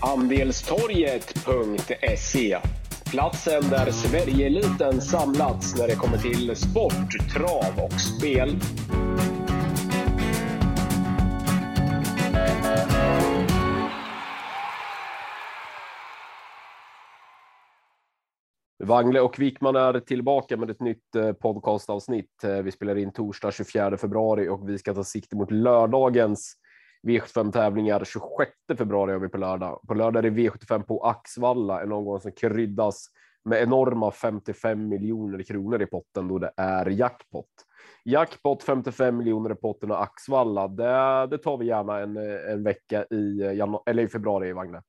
Andelstorget.se Platsen där Sverigeeliten samlats när det kommer till sport, trav och spel. Wangle och Wikman är tillbaka med ett nytt eh, podcastavsnitt. Eh, vi spelar in torsdag 24 februari och vi ska ta sikte mot lördagens V75 tävlingar 26 februari har vi på lördag. På lördag är det V75 på Axvalla, en omgång som kryddas med enorma 55 miljoner kronor i potten då det är jackpot. Jackpot 55 miljoner i potten och Axvalla, det, det tar vi gärna en, en vecka i, januari, eller i februari i Wangle.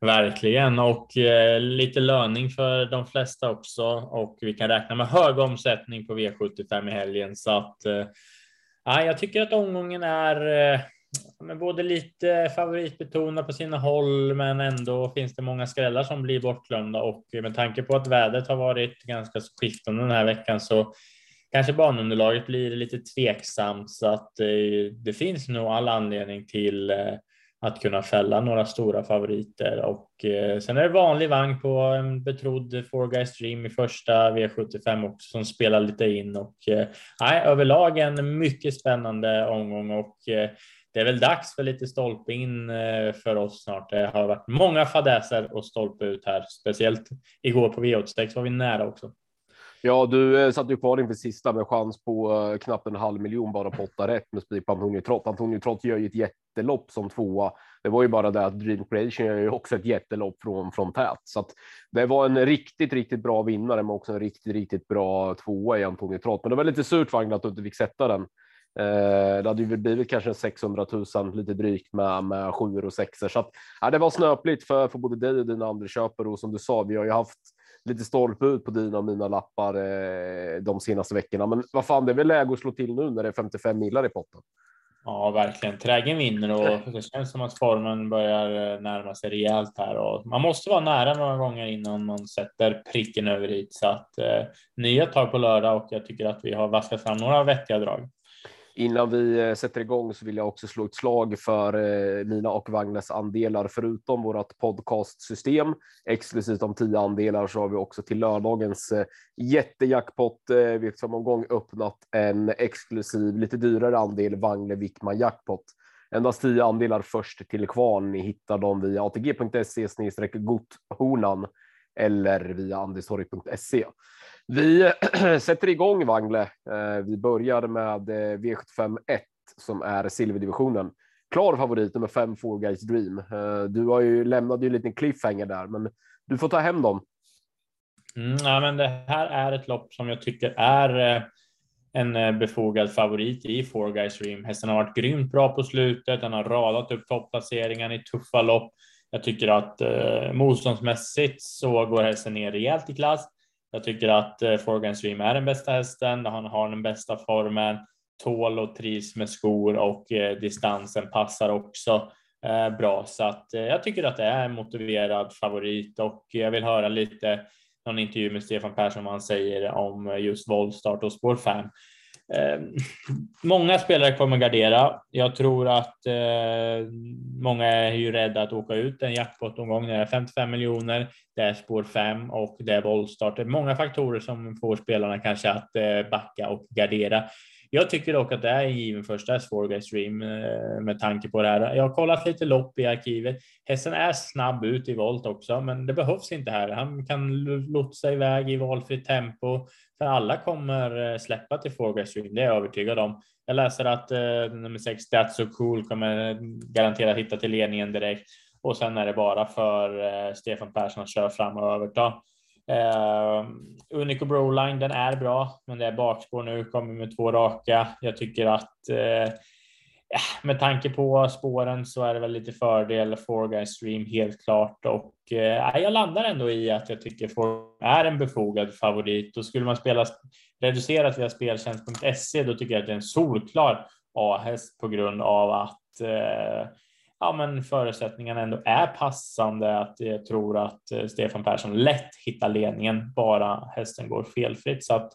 Verkligen och eh, lite löning för de flesta också och vi kan räkna med hög omsättning på V75 i helgen så att eh, jag tycker att omgången är eh, men både lite favoritbetonad på sina håll, men ändå finns det många skrällar som blir bortglömda. Och med tanke på att vädret har varit ganska skiftande den här veckan så kanske banunderlaget blir lite tveksamt. Så att eh, det finns nog all anledning till eh, att kunna fälla några stora favoriter. Och eh, sen är det vanlig vagn på en betrodd Four Guys Dream i första V75 också som spelar lite in. Och nej, överlag en mycket spännande omgång. Och det är väl dags för lite stolpe in eh, för oss snart. Det har varit många fadäser och stolpe ut här, speciellt igår på V86 var vi nära också. Ja, du eh, satt ju kvar inför sista med chans på eh, knappt en halv miljon bara på åtta rätt med spik på Antonio Trott. Antonio Trott gör ju ett jättelopp som tvåa. Det var ju bara det att Dream Creation gör ju också ett jättelopp från från tät så att det var en riktigt, riktigt bra vinnare, men också en riktigt, riktigt bra tvåa i Antonio Trott. Men det var lite surt Wagner att du inte fick sätta den Eh, det hade ju blivit kanske 600 000 lite drygt med, med sjuor och sexer så att ja, det var snöpligt för, för både dig och dina andra köpare och som du sa, vi har ju haft lite stolpe ut på dina och mina lappar eh, de senaste veckorna. Men vad fan, det är väl läge att slå till nu när det är 55 millar i potten. Ja, verkligen. Trägen vinner och det känns som att formen börjar eh, närma sig rejält här och man måste vara nära några gånger innan man sätter pricken över hit så att eh, nya tag på lördag och jag tycker att vi har vaskat fram några vettiga drag. Innan vi eh, sätter igång så vill jag också slå ett slag för eh, mina och Vagnes andelar. Förutom vårt podcastsystem exklusivt om tio andelar så har vi också till lördagens eh, jättejackpot omgång öppnat en exklusiv, lite dyrare andel Wangle Wickman jackpot. Endast tio andelar först till kvarn. Ni hittar dem via atg.se gothonan eller via andistorg.se. Vi sätter igång Wangle. Eh, vi börjar med eh, V75 1 som är silverdivisionen. Klar favorit nummer fem, Four Guys Dream. Eh, du har ju lämnat ju en liten cliffhanger där, men du får ta hem dem. Mm, ja, men det här är ett lopp som jag tycker är en befogad favorit i Four Guys Dream. Hästen har varit grymt bra på slutet. Den har radat upp topplaceringen i tuffa lopp. Jag tycker att eh, motståndsmässigt så går hästen ner rejält i klass. Jag tycker att eh, Forgan Stream är den bästa hästen. Han har den bästa formen, tål och trivs med skor och eh, distansen passar också eh, bra. Så att jag tycker att det är en motiverad favorit och jag vill höra lite någon intervju med Stefan Persson vad han säger om just voltstart och spår 5. Eh, många spelare kommer gardera. Jag tror att eh, många är ju rädda att åka ut en jackpot-omgång. Det är 55 miljoner, det är spår 5 och det är bollstart. Det är många faktorer som får spelarna kanske att eh, backa och gardera. Jag tycker dock att det är en given första häst Stream eh, med tanke på det här. Jag har kollat lite lopp i arkivet. Hästen är snabb ut i volt också, men det behövs inte här. Han kan lotsa iväg i valfritt tempo för alla kommer eh, släppa till Stream. Det är jag övertygad om. Jag läser att eh, nummer 6, That's so cool kommer garanterat hitta till ledningen direkt och sen är det bara för eh, Stefan Persson att köra fram och överta. Eh, Unico Broline, den är bra, men det är bakspår nu, kommer med två raka. Jag tycker att eh, med tanke på spåren så är det väl lite fördel Four Guys Stream helt klart. Och eh, jag landar ändå i att jag tycker Four är en befogad favorit. Och skulle man spela reducerat via speltjänst.se då tycker jag att det är en solklar A-häst på grund av att eh, ja, men förutsättningarna ändå är passande. Att jag tror att eh, Stefan Persson lätt hittar ledningen bara hästen går felfritt. Så att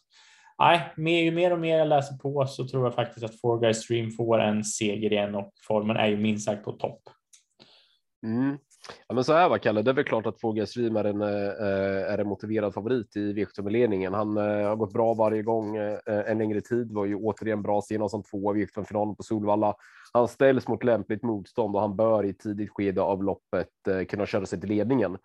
nej, med, ju mer och mer jag läser på så tror jag faktiskt att Four Guys Stream får en seger igen och formen är ju minst sagt på topp. Mm. Ja, men så här var Kalle, det är väl klart att Fogelström är en, eh, är en motiverad favorit i V75-ledningen. Han eh, har gått bra varje gång eh, en längre tid, var ju återigen bra senast som tvåa i V75-finalen på Solvalla. Han ställs mot lämpligt motstånd och han bör i tidigt skede av loppet kunna köra sig till ledningen.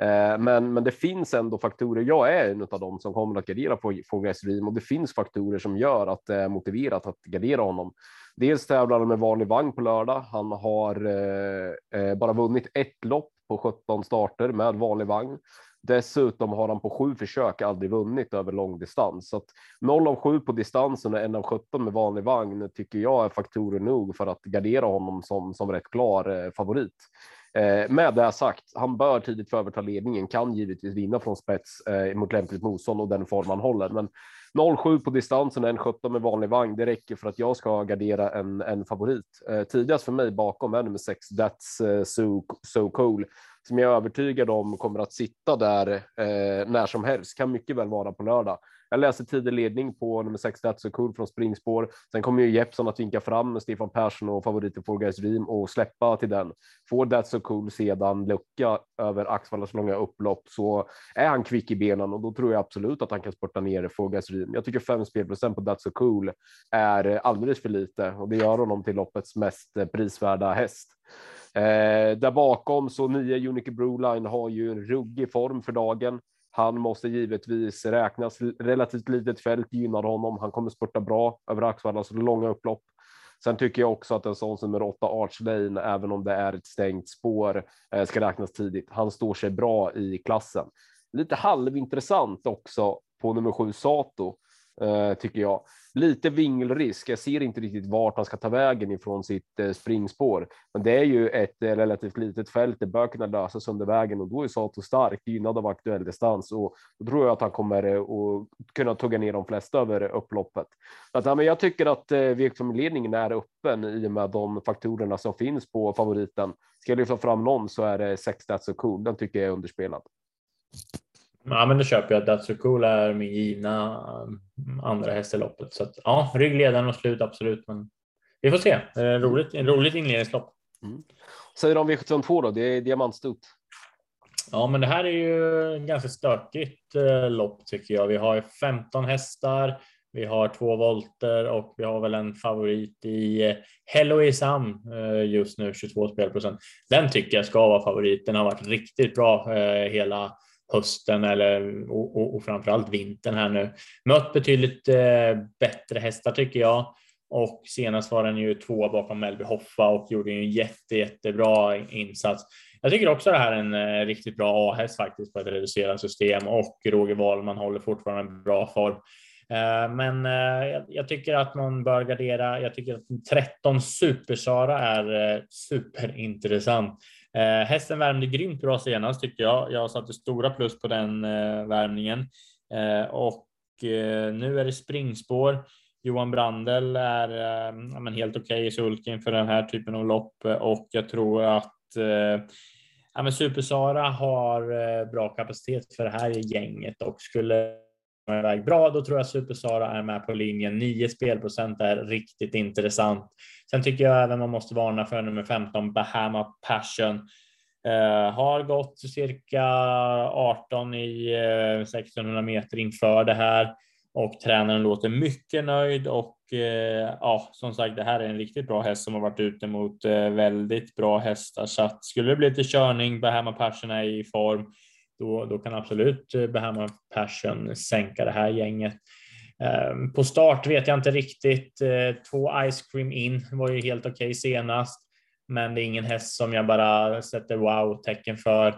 Eh, men, men det finns ändå faktorer. Jag är en av dem som kommer att gardera på Fogras Dream och det finns faktorer som gör att det är motiverat att gardera honom. Dels tävlar han med vanlig vagn på lördag. Han har eh, eh bara vunnit ett lopp på 17 starter med vanlig vagn. Dessutom har han på sju försök aldrig vunnit över långdistans. Så att 0 av 7 på distansen och 1 av 17 med vanlig vagn tycker jag är faktorer nog för att gardera honom som, som rätt klar eh, favorit. Eh, med det sagt, han bör tidigt få överta ledningen, kan givetvis vinna från spets eh, mot lämpligt motstånd och den form han håller. Men 07 på distansen, 1.17 med vanlig vagn, det räcker för att jag ska gardera en, en favorit. Eh, tidigast för mig bakom är nummer 6, That's uh, so, so cool, som jag är övertygad om kommer att sitta där eh, när som helst, kan mycket väl vara på lördag. Jag läser tidig ledning på nummer 6 That's so cool från springspår. Sen kommer ju Jeppson att vinka fram med Stefan Persson och favoriten Four Guys Dream och släppa till den. Får That's so cool sedan lucka över Axvallas långa upplopp så är han kvick i benen och då tror jag absolut att han kan spurta ner Four Guys Dream. Jag tycker fem spelprocent på That's so cool är alldeles för lite och det gör honom till loppets mest eh, prisvärda häst. Eh, där bakom så nio Unique Broline har ju en ruggig form för dagen. Han måste givetvis räknas. Relativt litet fält gynnar honom. Han kommer spurta bra över Axvallas långa upplopp. Sen tycker jag också att en sån som nummer åtta Arch Lane, även om det är ett stängt spår, eh, ska räknas tidigt. Han står sig bra i klassen. Lite halvintressant också på nummer sju Sato Eh, tycker jag. Lite vingelrisk. Jag ser inte riktigt vart han ska ta vägen ifrån sitt eh, springspår, men det är ju ett eh, relativt litet fält. Det bör kunna lösas under vägen och då är Sato stark, gynnad av aktuell distans och då tror jag att han kommer att kunna tugga ner de flesta över upploppet. Att, ja, men jag tycker att eh, ledningen är öppen i och med de faktorerna som finns på favoriten. Ska jag lyfta fram någon så är det sex That's so cool. Den tycker jag är underspelad. Ja, men det köper jag. Cool är min givna mm, andra häst i loppet. Så att, ja, ryggledaren och slut absolut. Men vi får se. Roligt, en roligt inledningslopp. Mm. Säger de V72 då? Det är diamantstot. Ja, men det här är ju ganska stökigt eh, lopp tycker jag. Vi har 15 hästar. Vi har två volter och vi har väl en favorit i eh, Hello Isam eh, just nu 22 spelprocent. Den tycker jag ska vara favorit. Den har varit riktigt bra eh, hela hösten eller och, och, och framförallt vintern här nu. Mött betydligt eh, bättre hästar tycker jag och senast var den ju två bakom Melby Hoffa och gjorde en jätte, jättebra insats. Jag tycker också det här är en eh, riktigt bra A-häst faktiskt på ett reducerat system och Roger Wahlman håller fortfarande en bra form. Eh, men eh, jag tycker att man bör gardera. Jag tycker att 13 Supersara är eh, superintressant. Eh, hästen värmde grymt bra senast tycker jag. Jag satte stora plus på den eh, värmningen eh, och eh, nu är det springspår. Johan Brandel är eh, ja, helt okej okay i sulken för den här typen av lopp och jag tror att eh, ja, men Super-Sara har eh, bra kapacitet för det här gänget och skulle iväg bra, då tror jag Supersara är med på linjen. 9 spelprocent är riktigt intressant. Sen tycker jag även man måste varna för nummer 15 Bahama Passion. Eh, har gått cirka 18 i eh, 1600 meter inför det här och tränaren låter mycket nöjd och eh, ja, som sagt, det här är en riktigt bra häst som har varit ute mot eh, väldigt bra hästar. Så att skulle det bli lite körning, Bahama Passion är i form, då, då kan absolut eh, Bahama Passion sänka det här gänget. Ehm, på start vet jag inte riktigt. Eh, två Ice Cream In var ju helt okej okay senast, men det är ingen häst som jag bara sätter wow tecken för.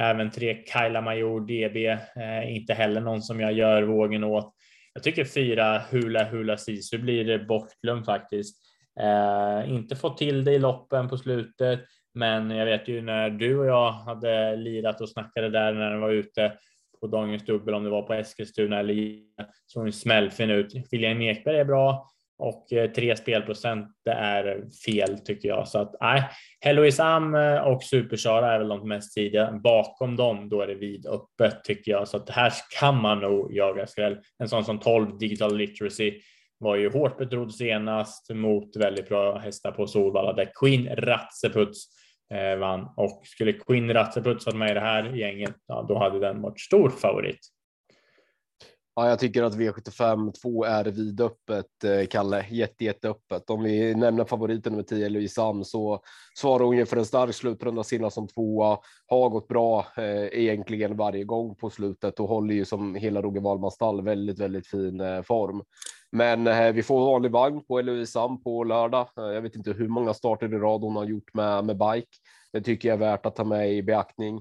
Även tre Kaila Major DB, eh, inte heller någon som jag gör vågen åt. Jag tycker fyra Hula Hula Sisu blir bortglömd faktiskt. Eh, inte fått till det i loppen på slutet, men jag vet ju när du och jag hade lirat och snackade där när den var ute på dagens dubbel, om det var på Eskilstuna eller såg hon smällfin ut. William Ekberg är bra och eh, tre spelprocent, det är fel tycker jag. Så att nej, Heloise Am eh, och Supersara är väl de mest tidiga. Bakom dem, då är det vidöppet tycker jag. Så att här kan man nog jaga skräll. En sån som 12 Digital Literacy var ju hårt betrodd senast mot väldigt bra hästar på Solvalla där Queen Ratseputs eh, vann och skulle Queen Ratseputs varit med i det här gänget, ja, då hade den varit stor favorit. Ja, jag tycker att V75 2 är vidöppet, eh, Kalle. Jätte, jätteöppet. Om vi nämner favoriten nummer 10, Louise Am, så svarar hon ju för en stark slutrunda senast som tvåa. Har gått bra eh, egentligen varje gång på slutet och håller ju som hela Roger Wahlmans stall väldigt, väldigt fin eh, form. Men eh, vi får vanlig vagn på Eloisam på lördag. Eh, jag vet inte hur många starter i rad hon har gjort med, med bike. Det tycker jag är värt att ta med i beaktning.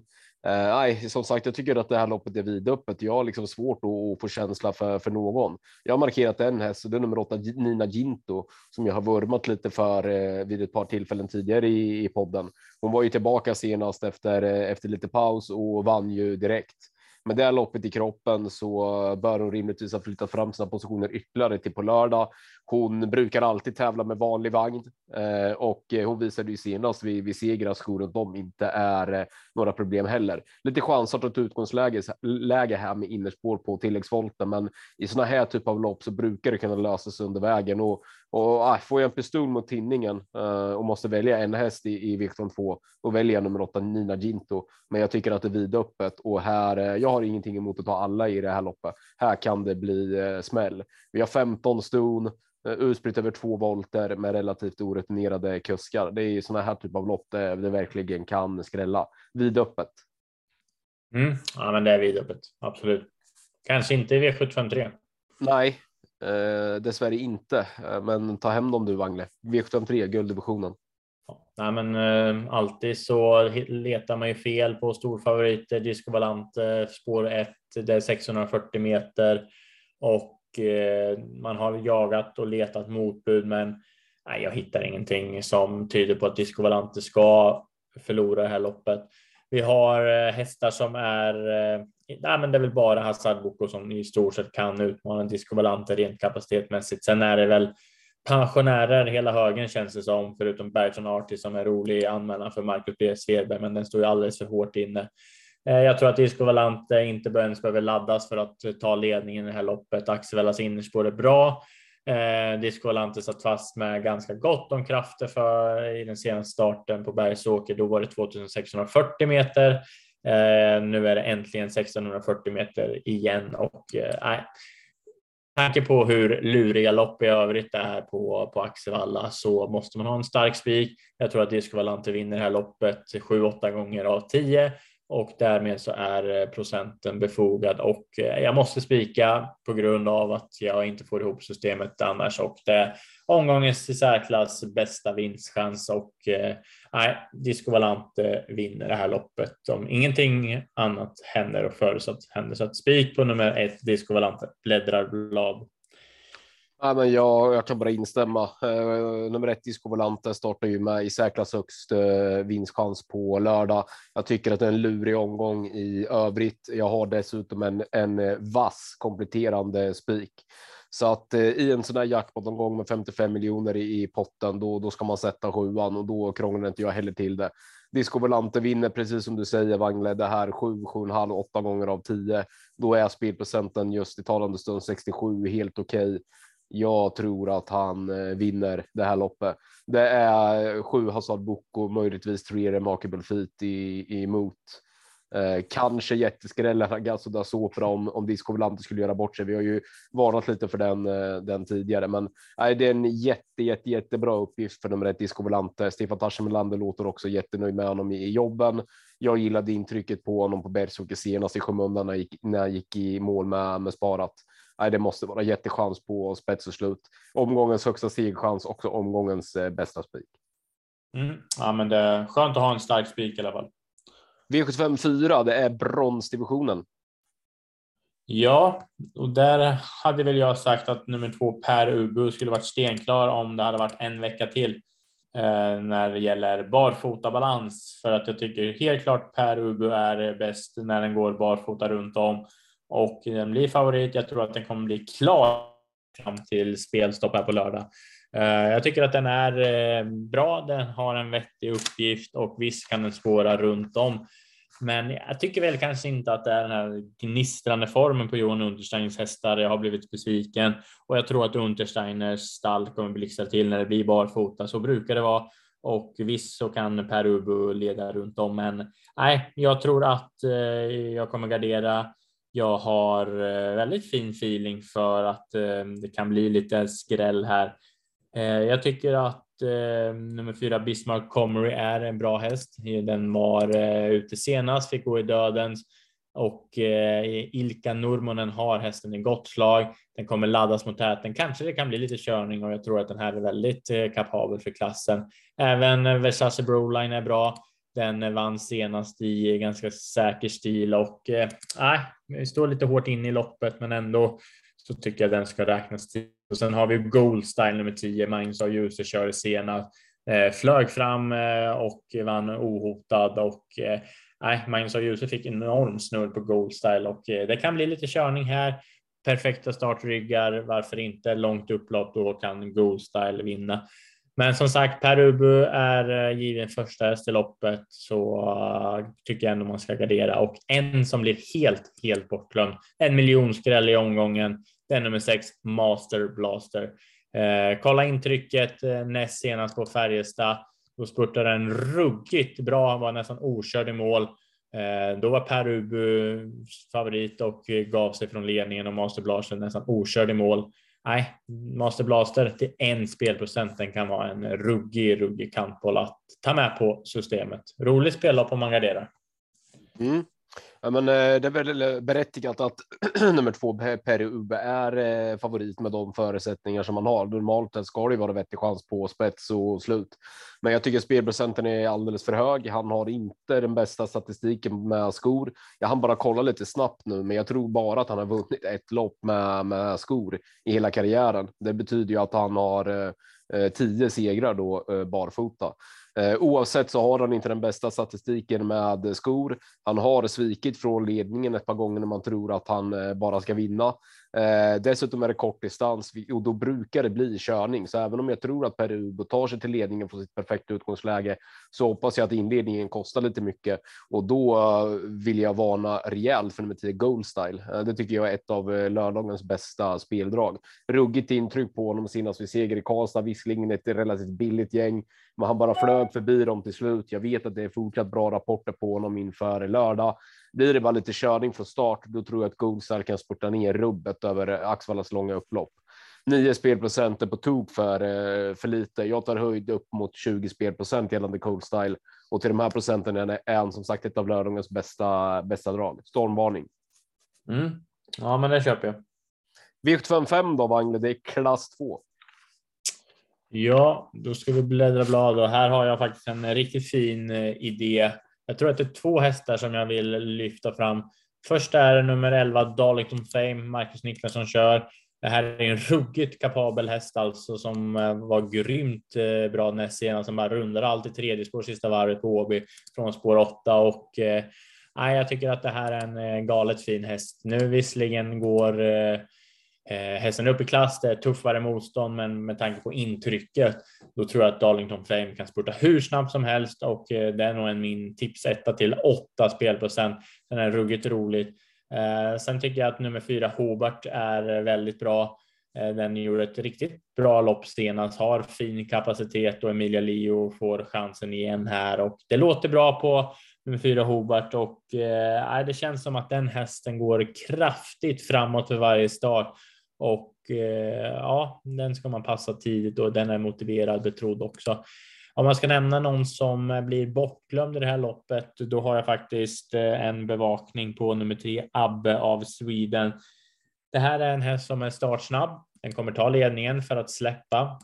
Eh, nej, som sagt, jag tycker att det här loppet är vidöppet. Jag har liksom svårt att, få känsla för, för någon. Jag har markerat en häst, det är nummer åtta, Nina Ginto, som jag har vurmat lite för eh, vid ett par tillfällen tidigare i, i podden. Hon var ju tillbaka senast efter, efter lite paus och vann ju direkt med det loppet i kroppen så bör hon rimligtvis ha flyttat fram sina positioner ytterligare till på lördag. Hon brukar alltid tävla med vanlig vagn eh, och hon visade ju senast vid, vid seger att skor runt om inte är eh, några problem heller. Lite chansartat utgångsläge läge här med innerspår på tilläggsvolten, men i sådana här typ av lopp så brukar det kunna lösa sig under vägen och, och äh, får jag en pistol mot tinningen uh, och måste välja en häst i, i Victor 2, då väljer jag nummer åtta Nina Ginto. Men jag tycker att det är vidöppet och här. Uh, jag har ingenting emot att ta alla i det här loppet. Här kan det bli uh, smäll. Vi har 15 ston utspritt över två volter med relativt orutinerade kuskar. Det är sådana här typ av lopp där det verkligen kan skrälla vidöppet. Mm. Ja, men det är vidöppet. Absolut. Kanske inte i V753. Nej, Eh, dessvärre inte, eh, men ta hem dem du Wangle. V73 gulddivisionen. nej, men eh, alltid så letar man ju fel på storfavoriter. Disco Valante spår 1, det är 640 meter och eh, man har jagat och letat motbud, men nej, jag hittar ingenting som tyder på att Disco Valante ska förlora det här loppet. Vi har eh, hästar som är eh, nej, men det är väl bara Hazard Boko som i stort sett kan utmana Disco Valante rent kapacitetmässigt. Sen är det väl pensionärer hela högen känns det som, förutom Bergson Arti som är rolig anmälan för Marcus B. Svedberg, men den står ju alldeles för hårt inne. Eh, jag tror att Disco Valante eh, inte ens behöver laddas för att ta ledningen i det här loppet. Axevallas innerspår är bra. Eh, Disco Valante satt fast med ganska gott om krafter för i den senaste starten på Bergsåker. Då var det 2640 meter. Eh, nu är det äntligen 1640 meter igen och eh, tanke på hur luriga lopp i övrigt det är på, på Axevalla så måste man ha en stark spik. Jag tror att Disco Valante vinner det här loppet 7-8 gånger av 10 och därmed så är eh, procenten befogad. Och eh, jag måste spika på grund av att jag inte får ihop systemet annars. Och det är omgångens i särklass bästa vinstchans. Och eh, nej, Disco Valante vinner det här loppet om ingenting annat händer och förutsatt händer. Så att spik på nummer ett Disco Valante bläddrar blad. Ja, men jag, jag kan bara instämma. Uh, nummer ett Disco Volante startar ju med i särklass högst uh, vinstchans på lördag. Jag tycker att det är en lurig omgång i övrigt. Jag har dessutom en, en eh, vass kompletterande spik. Så att uh, i en sån här jackpot-omgång med 55 miljoner i, i potten, då, då ska man sätta sjuan och då krånglar inte jag heller till det. Disco Volante vinner precis som du säger Wangle, det här 7, 7,5, 8 gånger av 10. Då är spelprocenten just i talande stund 67 helt okej. Okay jag tror att han eh, vinner det här loppet. Det är sju Hazard Boko, möjligtvis tre Remarkable Feet i, emot. Eh, kanske jätteskrällen Agasso da Sopra om, om Disco Volante skulle göra bort sig. Vi har ju varnat lite för den, eh, den tidigare, men nej, det är en jätte, jätte, jättebra uppgift för nummer ett Disco Volante. Stefan Taschemelander låter också jättenöjd med honom i, i jobben. Jag gillade intrycket på honom på Bergsåker senast i skymundan när, när han gick i mål med, med sparat nej, det måste vara jättechans på spets och slut. Omgångens högsta stegchans, också omgångens eh, bästa spik. Mm. Ja, men det är skönt att ha en stark spik i alla fall. V75 4, det är bronsdivisionen. Ja, och där hade väl jag sagt att nummer två Per Ubu skulle varit stenklar om det hade varit en vecka till eh, när det gäller barfota balans för att jag tycker helt klart Per Ubu är bäst när den går barfota runt om och den blir favorit. Jag tror att den kommer bli klar fram till spelstopp här på lördag. Eh, jag tycker att den är eh, bra. Den har en vettig uppgift och visst kan den spåra runt om. Men jag tycker väl kanske inte att det är den här gnistrande formen på Johan Untersteins hästar. Jag har blivit besviken och jag tror att Untersteiners stall kommer blixtra till när det blir barfota. Så brukar det vara och visst så kan Per Ubu leda runt om, men nej, jag tror att eh, jag kommer gardera. Jag har eh, väldigt fin feeling för att eh, det kan bli lite skräll här. Eh, jag tycker att nummer fyra Bismarck Comery är en bra häst. Den var ute senast, fick gå i dödens och eh, Ilka Nurmonen har hästen i gott slag. Den kommer laddas mot täten. Kanske det kan bli lite körning och jag tror att den här är väldigt eh, kapabel för klassen. Även Versace Broline är bra. Den vann senast i ganska säker stil och eh, står lite hårt in i loppet, men ändå så tycker jag den ska räknas till. Och sen har vi Goldstyle nummer 10. Magnus A. Djuse körde senast. Eh, flög fram eh, och vann ohotad och eh, Magnus och Djuse fick enorm snurr på Goldstyle och eh, det kan bli lite körning här. Perfekta startryggar, varför inte? Långt upplopp, då kan Goldstyle vinna. Men som sagt, Per Ubu är eh, given första häst i loppet så eh, tycker jag ändå man ska gardera och en som blir helt, helt bortglömd. En miljonskräll i omgången. Den nummer sex, Master Blaster. Eh, kolla intrycket eh, näst senast på Färjestad. Då spurtade den ruggigt bra, han var nästan okörd i mål. Eh, då var Per Ubu favorit och eh, gav sig från ledningen och Master Blaster nästan okörd i mål. Nej, Master Blaster till en spelprocent, den kan vara en ruggig, ruggig kantboll att ta med på systemet. Roligt spel om man garderar. Mm. Ja, men eh, det är väl eh, berättigat att nummer två Perry Ube är eh, favorit med de förutsättningar som man har. Normalt ska det vara vettig chans på spets och slut, men jag tycker spelprocenten är alldeles för hög. Han har inte den bästa statistiken med skor. Jag hann bara kolla lite snabbt nu, men jag tror bara att han har vunnit ett lopp med, med skor i hela karriären. Det betyder ju att han har Eh, tio segrar då eh, barfota. Eh, oavsett så har han inte den bästa statistiken med skor. Han har svikit från ledningen ett par gånger när man tror att han bara ska vinna. Eh, dessutom är det kort distans och då brukar det bli körning. Så även om jag tror att Peru tar sig till ledningen från sitt perfekta utgångsläge så hoppas jag att inledningen kostar lite mycket och då eh, vill jag varna rejält för nummer 10 Goldstyle. Eh, Det tycker jag är ett av eh, lördagens bästa speldrag. Ruggigt intryck på honom senast vid seger i Karlstad, visserligen ett relativt billigt gäng, men han bara flög förbi dem till slut. Jag vet att det är fortsatt bra rapporter på honom inför lördag. Blir det bara lite körning från start, då tror jag att Goldstar kan spurta ner rubbet över Axvallas långa upplopp. Nio spelprocent på tok för, eh, för lite. Jag tar höjd upp mot 20 spelprocent gällande Cold Style och till de här procenten är han som sagt ett av lördagens bästa, bästa drag. Stormvarning. Mm. Ja, men det köper jag. V755 då, Wangle, det är klass 2. Ja, då ska vi bläddra blad och här har jag faktiskt en riktigt fin eh, idé. Jag tror att det är två hästar som jag vill lyfta fram. Först är nummer 11 Darlington Fame, Marcus Niklasson kör. Det här är en ruggigt kapabel häst alltså som eh, var grymt eh, bra näst senast som bara rundade allt i tredje spår sista varvet på Åby från spår 8 och eh, jag tycker att det här är en eh, galet fin häst. Nu visserligen går Eh, Eh, hästen är uppe i klass, det är tuffare motstånd, men med tanke på intrycket, då tror jag att Darlington Flame kan spurta hur snabbt som helst och eh, det är nog en min tipsetta till 8 spelprocent. Den är ruggigt roligt. Eh, sen tycker jag att nummer fyra Hobart är väldigt bra. Eh, den gjorde ett riktigt bra lopp senast, har fin kapacitet och Emilia Leo får chansen igen här och det låter bra på nummer fyra Hobart och eh, det känns som att den hästen går kraftigt framåt för varje start och eh, ja, den ska man passa tidigt och den är motiverad, betrodd också. Om man ska nämna någon som eh, blir bortglömd i det här loppet, då har jag faktiskt eh, en bevakning på nummer tre, Abbe av Sweden. Det här är en häst som är startsnabb. Den kommer ta ledningen för att släppa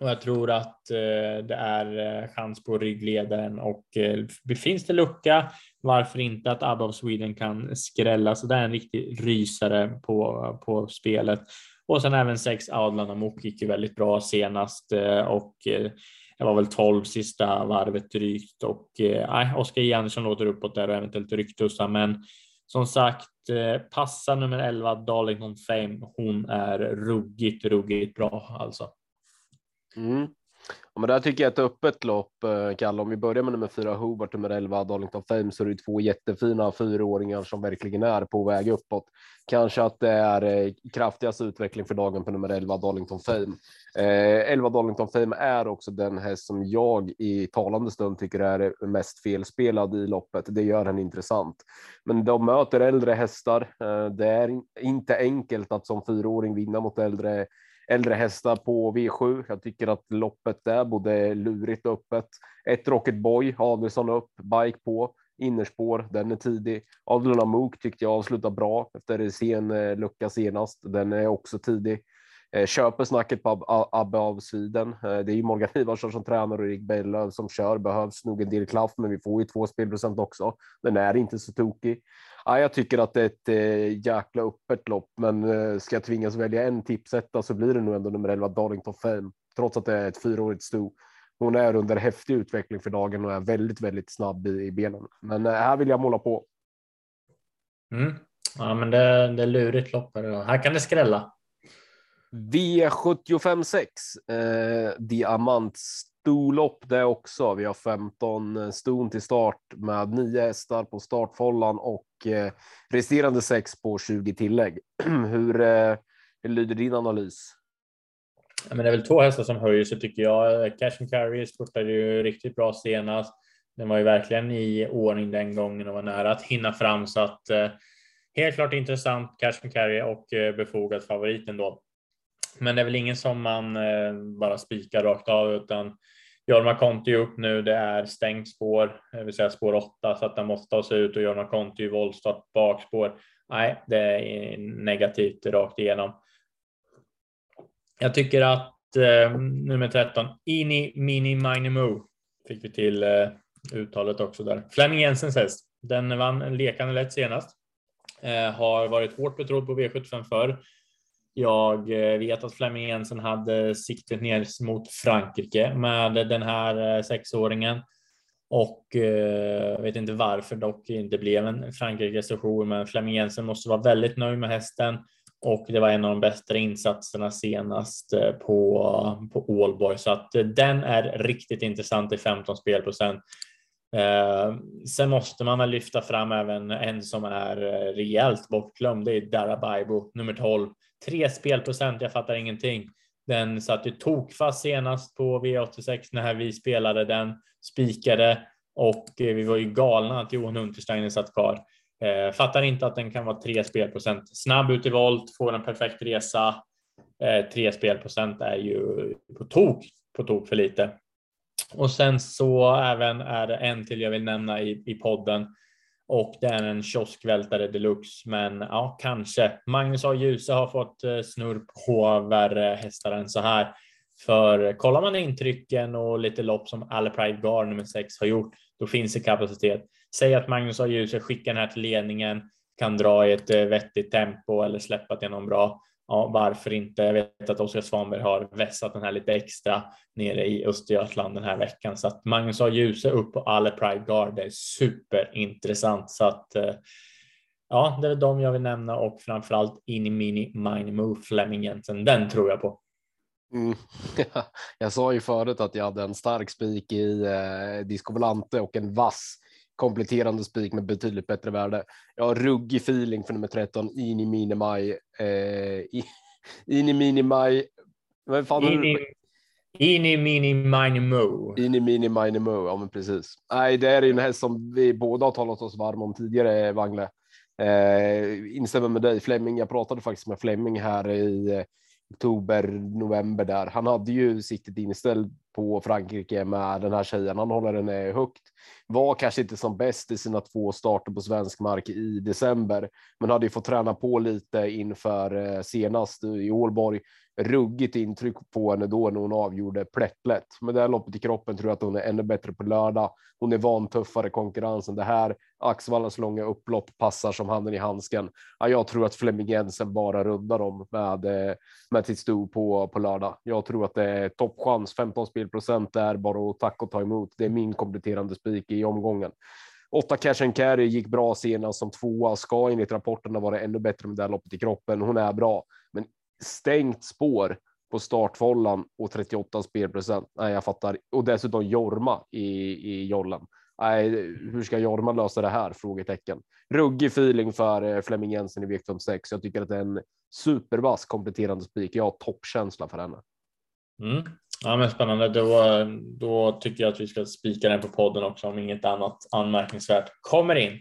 och jag tror att eh, det är eh, chans på ryggledaren och eh, finns det lucka, varför inte att Abba of Sweden kan skrälla? Så det är en riktig rysare på, på spelet. Och sen även sex Adlan Amok gick ju väldigt bra senast och det var väl 12 sista varvet drygt och nej, Oskar J Andersson låter uppåt där och eventuellt Ryktussa, men som sagt, passa nummer 11 Darlington Fame. Hon är ruggigt, ruggigt bra alltså. Mm. Ja, men där tycker jag ett öppet lopp, eh, Kalle. Om vi börjar med nummer fyra, Hobart, nummer 11, Darlington Fame, så är det två jättefina fyraåringar som verkligen är på väg uppåt. Kanske att det är eh, kraftigast utveckling för dagen på nummer 11, Darlington Fame. Eh, 11 Darlington Fame är också den häst som jag i talande stund tycker är mest felspelad i loppet. Det gör den intressant. Men de möter äldre hästar. Eh, det är inte enkelt att som fyraåring vinna mot äldre äldre hästar på V7. Jag tycker att loppet är både lurigt och öppet. Ett Rocket Boy, Adelsson upp, bike på, innerspår, den är tidig. Adluna Mook tyckte jag avslutade bra efter sen eh, lucka senast. Den är också tidig. Eh, Köper snacket på Abbe av Sweden. Eh, det är ju Morgan Ivarsson som tränar och Erik Berglöf som kör. Behövs nog en del klaff, men vi får ju två spelprocent också. Den är inte så tokig. Ja, jag tycker att det är ett eh, jäkla öppet lopp, men ska jag tvingas välja en tipsetta så blir det nog ändå nummer 11 Darlington Fame, trots att det är ett fyraårigt sto. Hon är under häftig utveckling för dagen och är väldigt, väldigt snabb i, i benen. Men här vill jag måla på. Mm. Ja, men det, det är lurigt lopp. Här kan det skrälla. V75 6, eh, diamantstolopp det också. Vi har 15 eh, ston till start med nio hästar på startfållan och eh, resterande sex på 20 tillägg. hur, eh, hur lyder din analys? Ja, men det är väl två hästar som höjer sig tycker jag. Cash and Carry spurtade ju riktigt bra senast. Den var ju verkligen i ordning den gången och var nära att hinna fram så att eh, helt klart intressant Cash and Carry och eh, befogad favorit ändå. Men det är väl ingen som man eh, bara spikar rakt av utan Jorma Conti upp nu. Det är stängt spår, det vill säga spår 8 så att den måste ta sig ut och Jorma Conti i voltstart bakspår. Nej, det är negativt rakt igenom. Jag tycker att eh, nummer 13, Ini Mini Minimo, fick vi till eh, uttalet också där. Flemming Jensens häst. Den vann lekande lätt senast. Eh, har varit hårt betrodd på V75 förr. Jag eh, vet att Flemming Jensen hade siktet ner mot Frankrike med den här eh, sexåringen och jag vet inte varför dock inte blev en Frankrike-session, men Flemming Jensen måste vara väldigt nöjd med hästen och det var en av de bästa insatserna senast på, på Ålborg så att den är riktigt intressant i 15 spelprocent. Eh, sen måste man väl lyfta fram även en som är rejält bortglömd. Det är Darabaibo nummer 12 Tre spelprocent, jag fattar ingenting. Den satt ju tokfast senast på V86 när vi spelade den, spikade och eh, vi var ju galna att Johan Untersteiner satt kvar. Eh, fattar inte att den kan vara tre spelprocent. Snabb ut i volt, får en perfekt resa. Eh, tre spelprocent är ju på tok, på tok för lite. Och sen så även är det en till jag vill nämna i, i podden och det är en kioskvältare deluxe. Men ja, kanske. Magnus A. Djuse har fått eh, snurr på värre hästar än så här. För kollar man intrycken och lite lopp som Pride Gar nummer 6 har gjort, då finns det kapacitet. Säg att Magnus A. Djuse skickar den här till ledningen, kan dra i ett eh, vettigt tempo eller släppa till någon bra ja, varför inte? Jag vet att Oskar Svanberg har vässat den här lite extra nere i Östergötland den här veckan så att Magnus har Djuse upp på alle Pride Guard. Det är superintressant så att eh, ja, det är de jag vill nämna och framförallt in i Mini Mine Move Flemming Jensen. Den tror jag på. Mm. jag sa ju förut att jag hade en stark spik i eh, Disco Volante och en vass kompletterande spik med betydligt bättre värde. Jag har ruggig feeling för nummer 13, Ini Minimaj. Eh, Ini Minimaj. Vad fan Ini, Ini Mini Minimo. Ini Mini Minimo, ja men precis. Nej, det är en häst som vi båda har talat oss varma om tidigare, Wangle. Eh, instämmer med dig, Flemming. Jag pratade faktiskt med Flemming här i eh, oktober, november där. Han hade ju siktet inställt på Frankrike med den här tjejen. Han håller den högt. Var kanske inte som bäst i sina två starter på svensk mark i december, men hade ju fått träna på lite inför eh, senast i Ålborg ruggigt intryck på henne då när hon avgjorde plättlätt. Med det här loppet i kroppen tror jag att hon är ännu bättre på lördag. Hon är van tuffare konkurrensen. Det här Axvallas långa upplopp passar som handen i handsken. Ja, jag tror att Flemming Jensen bara rundar dem med eh, med sitt sto på på lördag. Jag tror att det är toppchans. 15 spelprocent är bara att tacka och ta emot. Det är min kompletterande spik i omgången. Åtta cash and carry gick bra senast som tvåa. Ska enligt rapporterna vara ännu bättre med det här loppet i kroppen. Hon är bra, men stängt spår på startfållan och 38 spelprocent. Nej, jag fattar. Och dessutom Jorma i, i jollen. Nej, hur ska Jorma lösa det här? Frågetecken. Ruggig feeling för eh, Flemming Jensen i V75 6. Jag tycker att det är en supervass kompletterande spik. Jag har toppkänsla för henne. Mm. Ja, men spännande. Då, då tycker jag att vi ska spika den på podden också om inget annat anmärkningsvärt kommer in.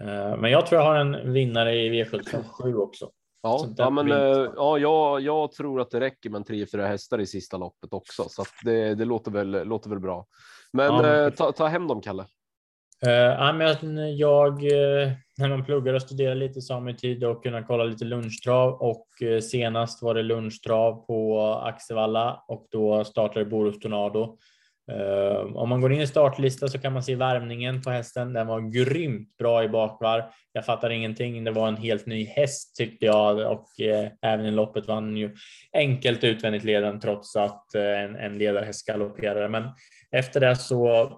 Eh, men jag tror jag har en vinnare i V757 också. Ja, ja men ja, jag, jag tror att det räcker med en 3-4 hästar i sista loppet också, så det, det låter väl låter väl bra. Men ja, ta, ta hem dem, Kalle. Uh, men jag, när man pluggar och studerar lite så har man tid att kunna kolla lite lunchtrav och eh, senast var det lunchtrav på Axevalla och då startade Borås Tornado. Eh, om man går in i startlista så kan man se värmningen på hästen. Den var grymt bra i bakvarv. Jag fattar ingenting. Det var en helt ny häst tyckte jag och eh, även i loppet vann ju enkelt utvändigt ledaren trots att en, en ledarhäst galopperade. Men efter det så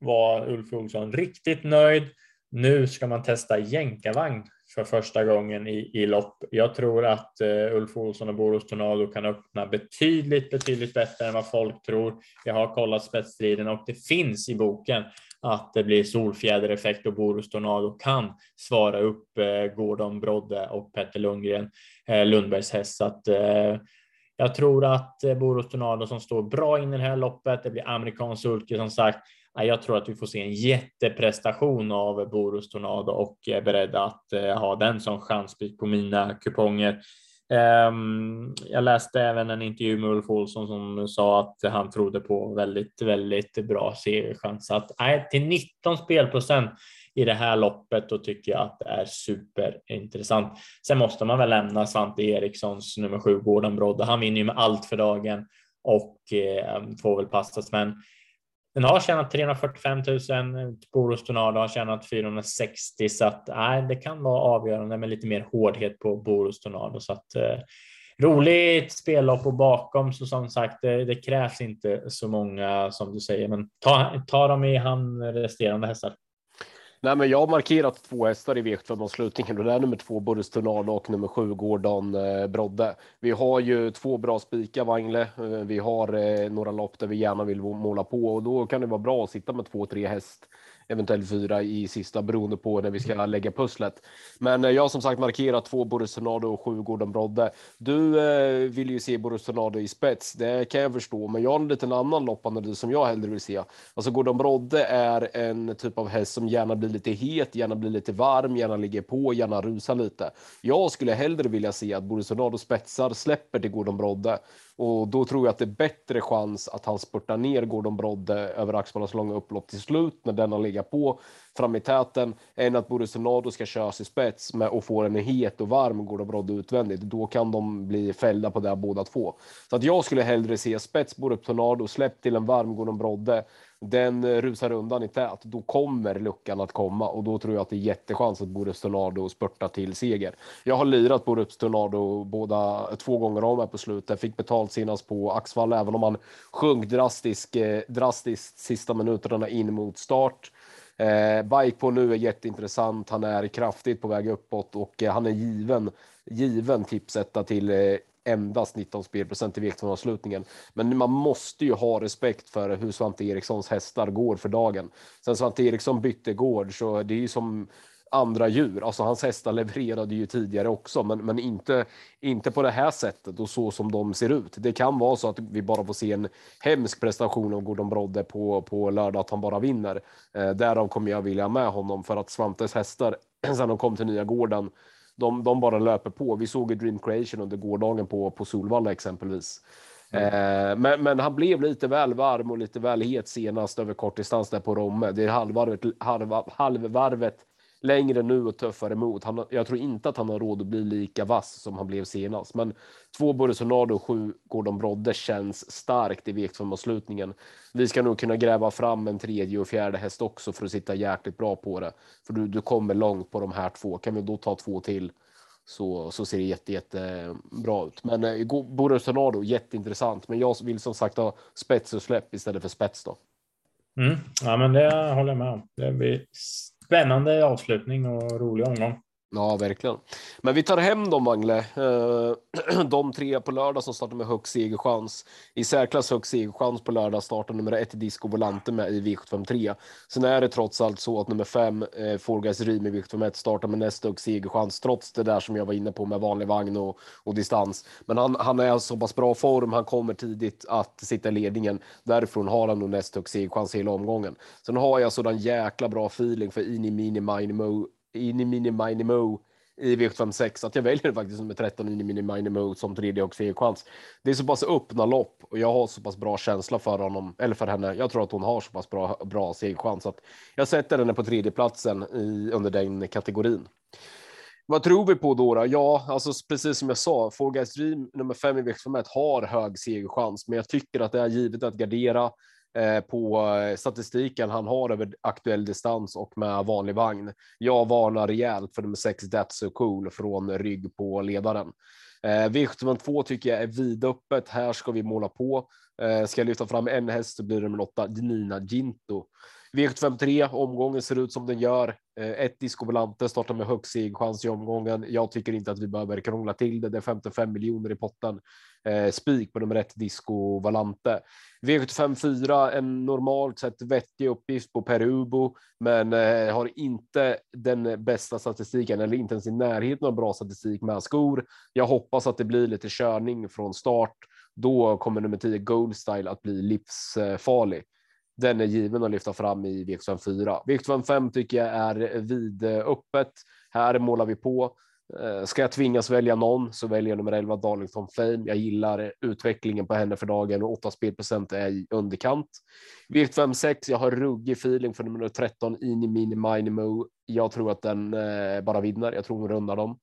var Ulf Olsson riktigt nöjd. Nu ska man testa jänkarvagn för första gången i, i lopp. Jag tror att eh, Ulf Olsson och Boros Tornado kan öppna betydligt, betydligt bättre än vad folk tror. Jag har kollat spetsstriden och det finns i boken att det blir solfjädereffekt och Boros Tornado kan svara upp eh, Gordon Brodde och Petter Lundgren, eh, Lundbergs häst. Så att, eh, jag tror att eh, Boros Tornado som står bra in i det här loppet. Det blir amerikansk sulke som sagt jag tror att vi får se en jätteprestation av Borus Tornado och är beredda att eh, ha den som chanspik på mina kuponger. Ehm, jag läste även en intervju med Ulf Olsson som sa att han trodde på väldigt, väldigt bra segerchans. Att nej, till 19 spelprocent i det här loppet då tycker jag att det är superintressant. Sen måste man väl lämna Svante Erikssons nummer sju Gordon Brodde. Han vinner ju med allt för dagen och eh, får väl passas. Men den har tjänat 345 000. Boros Tornado har tjänat 460 så att nej, det kan vara avgörande med lite mer hårdhet på Boros Tornado så att eh, roligt spellopp och bakom så som sagt det, det, krävs inte så många som du säger, men ta, ta dem i hand resterande hästar. Nej, men jag har markerat två hästar i V75-avslutningen och det är nummer två Boris Tornado och nummer sju Gordon eh, Brodde. Vi har ju två bra spikar Wangle. Eh, vi har eh, några lopp där vi gärna vill måla på och då kan det vara bra att sitta med två, tre häst eventuellt fyra i sista beroende på när vi ska lägga pusslet. Men eh, jag har som sagt markerat två Boris Tornado och sju Gordon Brodde. Du eh, vill ju se Boris Tornado i spets, det kan jag förstå, men jag har en liten annan loppanalys som jag hellre vill se. Alltså Gordon Brodde är en typ av häst som gärna blir lite het, gärna blir lite varm, gärna ligger på, gärna rusar lite. Jag skulle hellre vilja se att Boris Tornado spetsar, släpper till Gordon Brodde och då tror jag att det är bättre chans att han spurtar ner Gordon Brodde över Axevallas långa upplopp till slut när den har legat på fram i täten än att Boris Tornado ska köras i spets med och få en het och varm Gordon Brodde utvändigt. Då kan de bli fällda på det båda två. Så att jag skulle hellre se spets Borup Tornado släppt till en varm Gordon Brodde den eh, rusar undan i tät, då kommer luckan att komma och då tror jag att det är jättechans att Borups Tornado spurtar till seger. Jag har lirat Borups Tornado båda eh, två gånger om här på slutet, fick betalt senast på Axvall även om han sjönk drastiskt, eh, drastiskt sista minuterna in mot start. Eh, bike på nu är jätteintressant. Han är kraftigt på väg uppåt och eh, han är given, given tipsetta till eh, endast 19 spelprocent i V2-avslutningen. Men man måste ju ha respekt för hur Svante Erikssons hästar går för dagen. Sen Svante Eriksson bytte gård så det är ju som andra djur. Alltså hans hästar levererade ju tidigare också, men, men inte, inte på det här sättet och så som de ser ut. Det kan vara så att vi bara får se en hemsk prestation av Gordon Brodde på, på lördag, att han bara vinner. Eh, därav kommer jag vilja med honom för att Svantes hästar sen de kom till nya gården de, de bara löper på. Vi såg ju Dream Creation under gårdagen på, på Solvalla exempelvis. Mm. Eh, men, men, han blev lite väl varm och lite väl het senast över kortdistans där på Romme. Det är halvvarvet, halv, halvvarvet längre nu och tuffare mot. Han, jag tror inte att han har råd att bli lika vass som han blev senast, men två Borisonado och sju Gordon Brodde känns starkt i v avslutningen. Vi ska nog kunna gräva fram en tredje och fjärde häst också för att sitta jäkligt bra på det, för du, du kommer långt på de här två. Kan vi då ta två till så, så ser det jätte, jätte eh, bra ut. Men eh, Boris jätteintressant. Men jag vill som sagt ha spets och släpp istället för spets då. Mm. Ja, men det håller jag med om. Det blir Spännande avslutning och rolig omgång. Ja, verkligen. Men vi tar hem dem, Mangle. Eh, de tre på lördag som startar med högst segerchans. I särklass högst segerchans på lördag startar nummer ett Disco Volante med i V753. Sen är det trots allt så att nummer fem, eh, Four Guys i V751 startar med näst högst segerchans, trots det där som jag var inne på med vanlig vagn och, och distans. Men han, han är så pass bra form, han kommer tidigt att sitta i ledningen. Därifrån har han nog näst högst segerchans hela omgången. Sen har jag sådan jäkla bra feeling för Ini Mini Minimo in i Mini Mini Mo i V756 att jag väljer faktiskt nummer 13 in i Mini Mini Mo som tredje och chans. Det är så pass öppna lopp och jag har så pass bra känsla för honom eller för henne. Jag tror att hon har så pass bra, bra segerchans att jag sätter henne på tredje platsen i, under den kategorin. Vad tror vi på då? då? Ja, alltså precis som jag sa, Four Guys Dream nummer fem i V751 har hög segerchans, men jag tycker att det är givet att gardera Eh, på statistiken han har över aktuell distans och med vanlig vagn. Jag varnar rejält för nummer 6 That's so cool från rygg på ledaren. Eh, V752 tycker jag är vidöppet. Här ska vi måla på. Eh, ska jag lyfta fram en häst så blir det nummer 8 Nina Ginto. V753 omgången ser ut som den gör. Eh, ett Disco Volante startar med högst segerchans i omgången. Jag tycker inte att vi behöver krångla till det. Det är 55 miljoner i potten. Eh, spik på nummer ett Disco Volante. V754 en normalt sett vettig uppgift på Perubo, men eh, har inte den bästa statistiken eller inte ens i närheten av bra statistik med skor. Jag hoppas att det blir lite körning från start. Då kommer nummer 10 Gold Style att bli livsfarlig. Den är given att lyfta fram i V75 4. V75 5 tycker jag är vid öppet. Här målar vi på. Eh, ska jag tvingas välja någon så väljer jag nummer 11 Darlington Fame. Jag gillar utvecklingen på henne för dagen och 8 spelprocent är i underkant. V56, jag har ruggig feeling för nummer 13 Ini Mini Minimo. Jag tror att den eh, bara vinner. Jag tror hon rundar dem.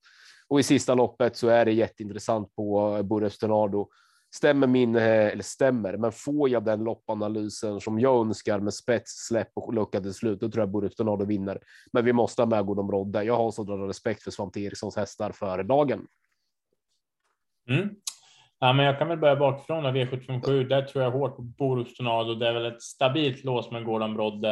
Och i sista loppet så är det jätteintressant på eh, Burres Donardo stämmer min, eh, eller stämmer, men får jag den loppanalysen som jag önskar med spets, släpp och lucka till slut, då tror jag Boris vinner. Men vi måste ha med Gordon Brodde. Jag har sådan respekt för Svante Erikssons hästar för dagen. Mm. Ja, men jag kan väl börja bakifrån V757. Där tror jag hårt på Boris Donado. Det är väl ett stabilt lås med Gordon Brodde.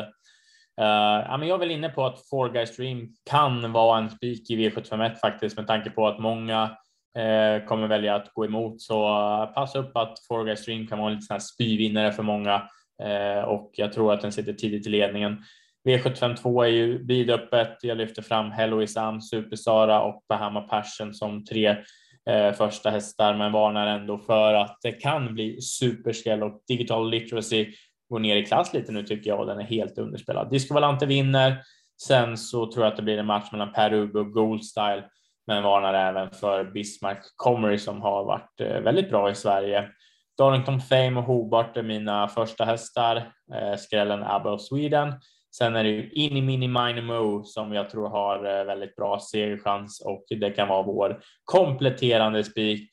Uh, ja, men jag är väl inne på att Four Guys Dream kan vara en spik i V751 faktiskt med tanke på att många eh, kommer välja att gå emot. Så eh, passa upp att Forga Stream kan vara en liten sån här spyvinnare för många eh, och jag tror att den sitter tidigt i ledningen. V752 är ju vidöppet. Jag lyfter fram Hello Isam, Supersara och Bahama Passion som tre eh, första hästar, men varnar ändå för att det kan bli superskräll och Digital Literacy går ner i klass lite nu tycker jag och den är helt underspelad. Disco Valante vinner. Sen så tror jag att det blir en match mellan Per-Ube och Goldstyle men varnar även för Bismarck Comrie som har varit eh, väldigt bra i Sverige. Darlington Fame och Hobart är mina första hästar. Eh, skrällen Abba of Sweden. Sen är det ju Inni Mini Minimo som jag tror har eh, väldigt bra segerchans och det kan vara vår kompletterande spik.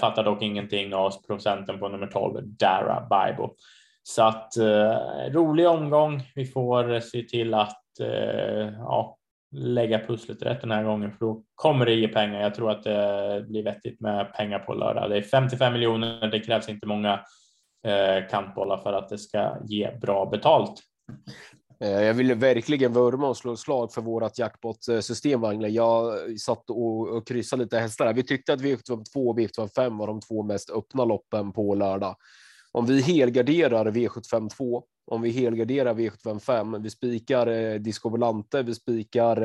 Fattar dock ingenting av procenten på nummer 12, Dara Bible. Så att eh, rolig omgång. Vi får se till att eh, ja, lägga pusslet rätt den här gången för då kommer det ge pengar. Jag tror att det blir vettigt med pengar på lördag. Det är 55 miljoner. Det krävs inte många eh, kantbollar för att det ska ge bra betalt. Eh, jag vill verkligen vurma och slå slag för vårt jackpot-system. Jag satt och, och kryssade lite hästar. Vi tyckte att V752 och V755 var de två mest öppna loppen på lördag. Om vi helgarderar V752 om vi helgarderar V755, vi spikar eh, Disco Volante, vi spikar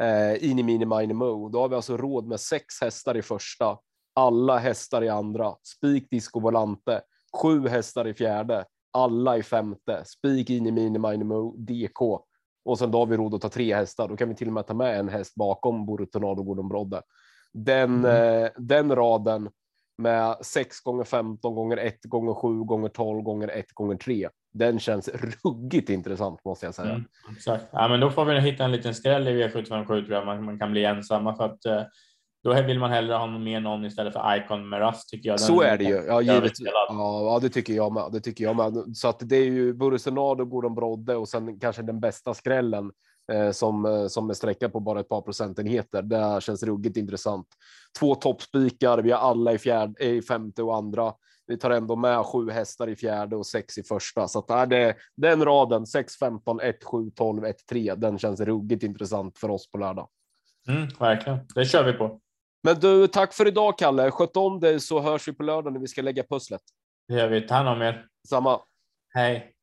eh, Ini Mini Mini Mo. Då har vi alltså råd med sex hästar i första, alla hästar i andra, spik Disco Volante, sju hästar i fjärde, alla i femte, spik Ini Mini Mini Mo, DK. Och sen då har vi råd att ta tre hästar. Då kan vi till och med ta med en häst bakom Borutonado Gordon Brodde. Den, mm. eh, den raden med 6 gånger 15 gånger 1 gånger 7 gånger 12 gånger 1 gånger 3 den känns ruggigt intressant måste jag säga. Mm, exakt. Ja, men då får vi hitta en liten skräll i V757 tror jag man, man kan bli ensamma för att eh, då vill man hellre ha med någon istället för Icon med Rust tycker jag. Den så är det ju. Ja, givet, ja, det tycker jag med. Det tycker jag med. Så att det är ju Bursenado, Gordon Brodde och sen kanske den bästa skrällen som, eh, som är sträcka på bara ett par procentenheter. Det känns ruggigt intressant. Två toppspikar. Vi har alla i fjärde, i femte och andra. Vi tar ändå med sju hästar i fjärde och sex i första. Så att är det den raden 6, 15, 1, 7, 12, 1, 3. Den känns ruggigt intressant för oss på lördag. Mm, verkligen, det kör vi på. Men du, tack för idag Kalle. Sköt om dig så hörs vi på lördag när vi ska lägga pusslet. Det gör vi. Ta hand om er. Samma. Hej.